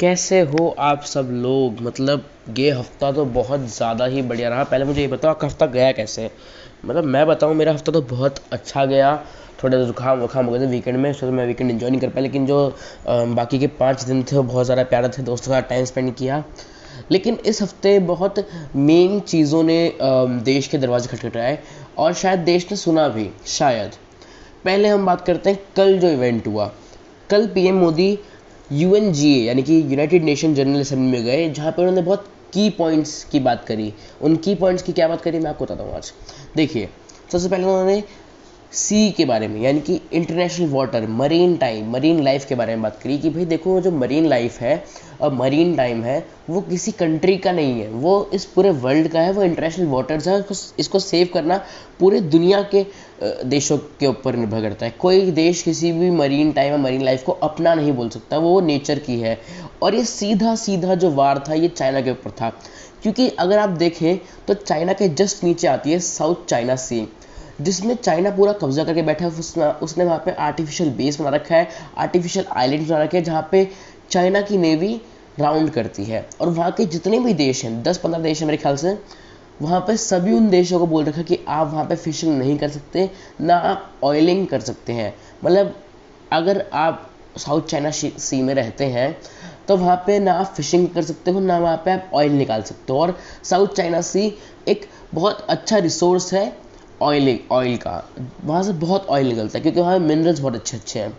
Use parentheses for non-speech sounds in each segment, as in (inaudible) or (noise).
कैसे हो आप सब लोग? मतलब ये हफ़्ता तो बहुत ज़्यादा ही बढ़िया रहा। पहले मुझे ये बताओ, आपका हफ़्ता गया कैसे? मतलब मैं बताऊँ, मेरा हफ़्ता तो बहुत अच्छा गया। थोड़े जुकाम वुखाम हो गए थे वीकेंड में तो मैं वीकेंड इन्जॉय नहीं कर पाया, लेकिन जो बाकी के पाँच दिन थे, वो बहुत ज़्यादा प्यारा थे, दोस्तों के साथ टाइम स्पेंड किया। लेकिन इस हफ़्ते बहुत मेन चीज़ों ने देश के दरवाजे खटखटाए, और शायद देश ने सुना भी, शायद। पहले हम बात करते हैं, कल जो इवेंट हुआ। कल पीएम मोदी यू यानी कि यूनाइटेड नेशन जनरल असेंबली में गए, जहाँ पर उन्होंने बहुत की पॉइंट्स की बात करी। उन की पॉइंट्स की क्या बात करी, मैं आपको बताता हूँ आज। देखिए, सबसे पहले उन्होंने सी के बारे में, यानी कि international water maritime marine life के बारे में बात करी कि भाई देखो जो मरीन लाइफ है, और मरीन टाइम है, वो किसी कंट्री का नहीं है। वो इस पूरे वर्ल्ड का है, वो इंटरनेशनल वाटर्स है इसको सेव करना पूरे दुनिया के देशों के ऊपर निर्भर करता है। कोई देश किसी भी मरीन टाइम या मरीन लाइफ को अपना नहीं बोल सकता, वो नेचर की है। और ये सीधा सीधा जो वार था, ये चाइना के ऊपर था। क्योंकि अगर आप देखें तो चाइना के जस्ट नीचे आती है साउथ चाइना सी जिसमें चाइना पूरा कब्जा करके बैठा है उसने उसने वहाँ पे आर्टिफिशियल बेस बना रखा है आर्टिफिशियल आइलैंड बना रखे हैं, जहाँ पे चाइना की नेवी राउंड करती है। और वहाँ के जितने भी देश हैं दस पंद्रह देश हैं मेरे ख्याल से, वहाँ पे सभी उन देशों को बोल रखा कि आप वहाँ पे फिशिंग नहीं कर सकते, ना आप ऑयलिंग कर सकते हैं। मतलब अगर आप साउथ चाइना सी में रहते हैं तो वहाँ पे ना आप फिशिंग कर सकते हो, ना वहाँ पे आप ऑयल निकाल सकते हो। और साउथ चाइना सी एक बहुत अच्छा रिसोर्स है ऑयल ऑयल का। वहाँ से बहुत ऑयल निकलता है क्योंकि वहाँ मिनरल्स बहुत अच्छे अच्छे हैं।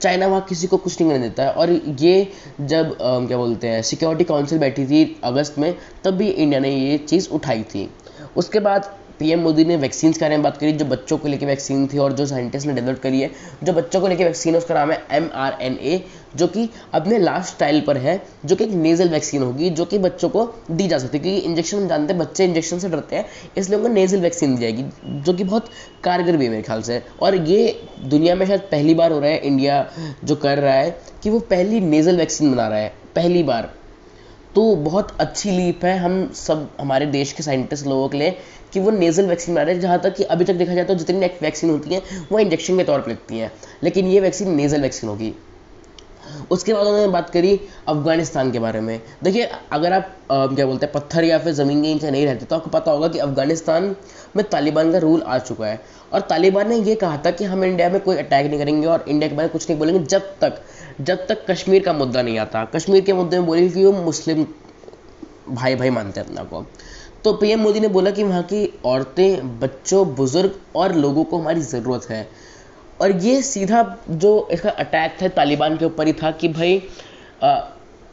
चाइना वहाँ किसी को कुछ नहीं करने देता है और ये जब आ, क्या बोलते हैं सिक्योरिटी काउंसिल बैठी थी अगस्त में तब भी इंडिया ने ये चीज़ उठाई थी। उसके बाद पीएम मोदी ने वैक्सीन के बारे में बात करी, जो बच्चों को लेकर वैक्सीन थी और जो साइंटिस्ट ने डेवलप करी है, जो बच्चों को लेकर वैक्सीन है, उसका नाम है एम आर एन ए जो कि अपने लास्ट स्टाइल पर है, जो कि एक नेजल वैक्सीन होगी, जो कि बच्चों को दी जा सकती है, क्योंकि इंजेक्शन हम जानते हैं, बच्चे इंजेक्शन से डरते हैं, इसलिए उनको नेजल वैक्सीन दी जाएगी, जो कि बहुत कारगर भी है मेरे ख्याल से। और ये दुनिया में शायद पहली बार हो रहा है इंडिया जो कर रहा है, कि वो पहली नेजल वैक्सीन बना रहा है, पहली बार। तो बहुत अच्छी लीप है हम सब, हमारे देश के साइंटिस्ट लोगों के लिए, कि वो नेजल वैक्सीन बना रहे हैं, जहाँ तक कि अभी तक देखा जाए तो जितनी वैक्सीन होती हैं, वो इंजेक्शन के तौर पर लगती हैं। लेकिन ये वैक्सीन नेजल वैक्सीन होगी। उसके बाद उन्होंने बात करी अफ़गानिस्तान के बारे में। देखिए अगर आप आ, क्या बोलते हैं पत्थर या फिर ज़मीन के नीचे नहीं रहते तो आपको पता होगा कि अफ़गानिस्तान में तालिबान का रूल आ चुका है। और तालिबान ने ये कहा था कि हम इंडिया में कोई अटैक नहीं करेंगे और इंडिया के बारे में कुछ नहीं बोलेंगे जब तक जब तक कश्मीर का मुद्दा नहीं आता। कश्मीर के मुद्दे में बोली कि वो मुस्लिम भाई भाई मानते हैं अपना को। तो पीएम मोदी ने बोला कि वहाँ की औरतें बच्चों बुज़ुर्ग और लोगों को हमारी ज़रूरत है। और ये सीधा जो इसका अटैक था तालिबान के ऊपर ही था कि भाई आ,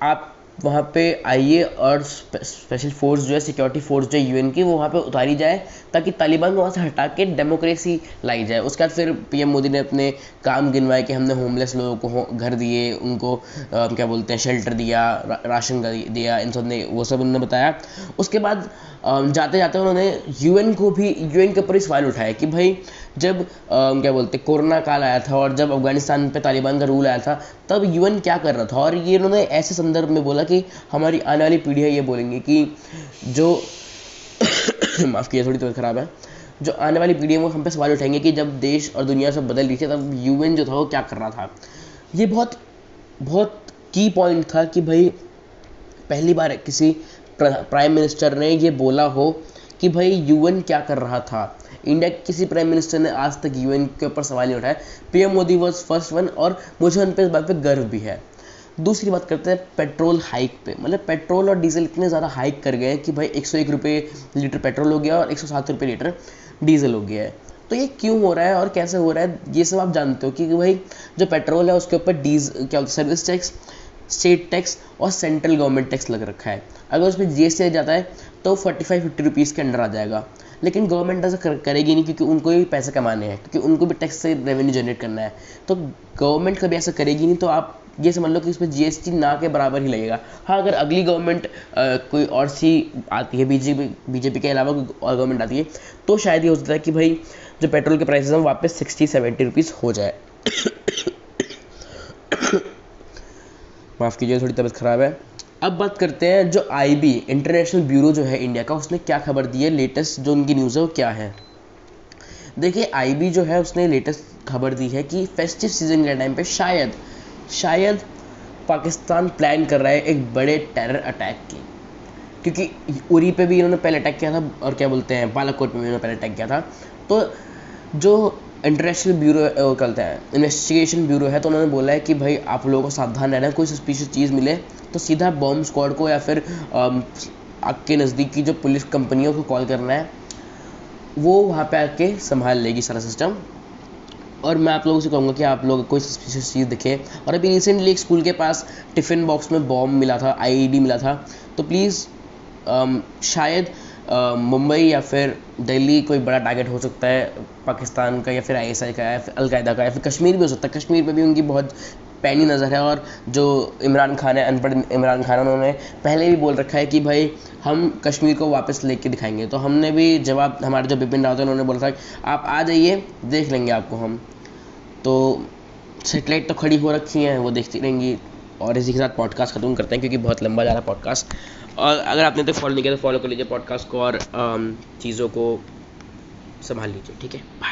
आप वहाँ पे आइए और स्पेशल फोर्स जो है सिक्योरिटी फोर्स जो है यूएन की वो वहाँ पे उतारी जाए ताकि तालिबान को वहाँ से हटा के डेमोक्रेसी लाई जाए। उसके बाद फिर पीएम मोदी ने अपने काम गिनवाए कि हमने होमलेस लोगों को घर दिए उनको आ, क्या बोलते हैं शेल्टर दिया रा, राशन दिया इन सबने वो सब उन्होंने बताया। उसके बाद जाते जाते उन्होंने यूएन को भी यूएन के ऊपर ही सवाल उठाया कि भाई जब आ, क्या बोलते कोरोना काल आया था और जब अफ़गानिस्तान पे तालिबान का रूल आया था तब यूएन क्या कर रहा था? और ये उन्होंने ऐसे संदर्भ में बोला कि हमारी आने वाली पीढ़ी है ये बोलेंगे कि जो (coughs) माफ़ किया थोड़ी तबीयत ख़राब है, जो आने वाली पीढ़ी है, वो हम पे सवाल उठाएँगे कि जब देश और दुनिया सब बदल रही थी, तब यूएन जो था, वो क्या कर रहा था? ये बहुत बहुत की पॉइंट था कि भाई, पहली बार किसी प्राइम मिनिस्टर ने ये बोला हो कि भाई, यूएन क्या कर रहा था? इंडिया के किसी प्राइम मिनिस्टर ने आज तक यूएन के ऊपर सवाल नहीं उठाया। PM Modi was first one और मुझे उन पर इस बात पर गर्व भी है। दूसरी बात करते हैं पेट्रोल हाइक पे। मतलब पेट्रोल और डीजल इतने ज़्यादा हाइक कर गए हैं कि भाई एक सौ एक रुपये लीटर पेट्रोल हो गया और एक सौ सात रुपये लीटर डीजल हो गया है। तो ये क्यों हो रहा है और कैसे हो रहा है ये सब आप जानते हो कि भाई जो पेट्रोल है उसके ऊपर डीज क्या होता है सर्विस टैक्स स्टेट टैक्स और सेंट्रल गवर्नमेंट टैक्स लग रखा है। अगर उसमें जी एस जाता है तो फोर्टी फाइव फिफ्टी रुपीज़ के अंडर आ जाएगा। लेकिन गवर्नमेंट ऐसा कर, करेगी नहीं क्योंकि उनको भी पैसे कमाने हैं क्योंकि उनको भी टैक्स से रेवेन्यू जनरेट करना है। तो गवर्नमेंट कभी ऐसा करेगी नहीं तो आप ये समझ लो कि इसमें जीएसटी ना के बराबर ही लगेगा। हाँ अगर अगली गवर्नमेंट कोई और सी आती है बीजेपी बीजेपी के अलावा कोई और गवर्नमेंट आती है तो शायद ये हो सकता है कि भाई जो पेट्रोल के प्राइसेस हैं वापस सिक्सटी सेवेंटी रुपीज़ हो जाए। माफ़ कीजिए, थोड़ी तबीयत ख़राब है। अब बात करते हैं जो आईबी इंटरनेशनल ब्यूरो जो है इंडिया का, उसने क्या खबर दी है? लेटेस्ट जो उनकी न्यूज़ है वो क्या है? देखिए आईबी जो है, उसने लेटेस्ट खबर दी है कि फेस्टिव सीज़न के टाइम पे शायद शायद पाकिस्तान प्लान कर रहा है एक बड़े टेरर अटैक की। क्योंकि उरी पे भी इन्होंने पहले अटैक किया था और क्या बोलते हैं, बालाकोट में भी इन्होंने पहले अटैक किया था। तो जो इंटरनेशनल ब्यूरो कहते हैं इन्वेस्टिगेशन ब्यूरो है तो उन्होंने बोला है कि भाई आप लोगों को सावधान रहना, कोई सस्पिशियस चीज़ मिले तो सीधा बॉम्ब स्क्वाड को या फिर आपके नज़दीक की जो पुलिस कंपनियों को कॉल करना है। वो वहाँ पे आके संभाल लेगी सारा सिस्टम और मैं आप लोगों से कहूँगा कि आप लोग कोई सस्पिशियस चीज़ दिखे। और अभी रिसेंटली एक स्कूल के पास टिफ़िन बॉक्स में बॉम्ब मिला था आईईडी मिला था। तो प्लीज़ शायद मुंबई या फिर दिल्ली कोई बड़ा टारगेट हो सकता है, पाकिस्तान का या फिर आईएसआई का या फिर अलकायदा का या फिर कश्मीर भी हो सकता है। कश्मीर में भी उनकी बहुत पैनी नज़र है और जो इमरान खान है, अनपढ़ इमरान खान उन्होंने पहले भी बोल रखा है कि भाई हम कश्मीर को वापस लेके दिखाएँगे। तो हमने भी जवाब, हमारे जो बिपिन रावत उन्होंने बोला था, आप आ जाइए, देख लेंगे आपको हम। तो सेटेलाइट तो खड़ी हो रखी हैं, वो देखती रहेंगी और इसी के साथ पॉडकास्ट ख़त्म करते हैं, क्योंकि बहुत लंबा जा रहा है पॉडकास्ट और अगर आपने तो फॉलो नहीं किया तो फॉलो कर लीजिए पॉडकास्ट को और चीज़ों को संभाल लीजिए, ठीक है? बाय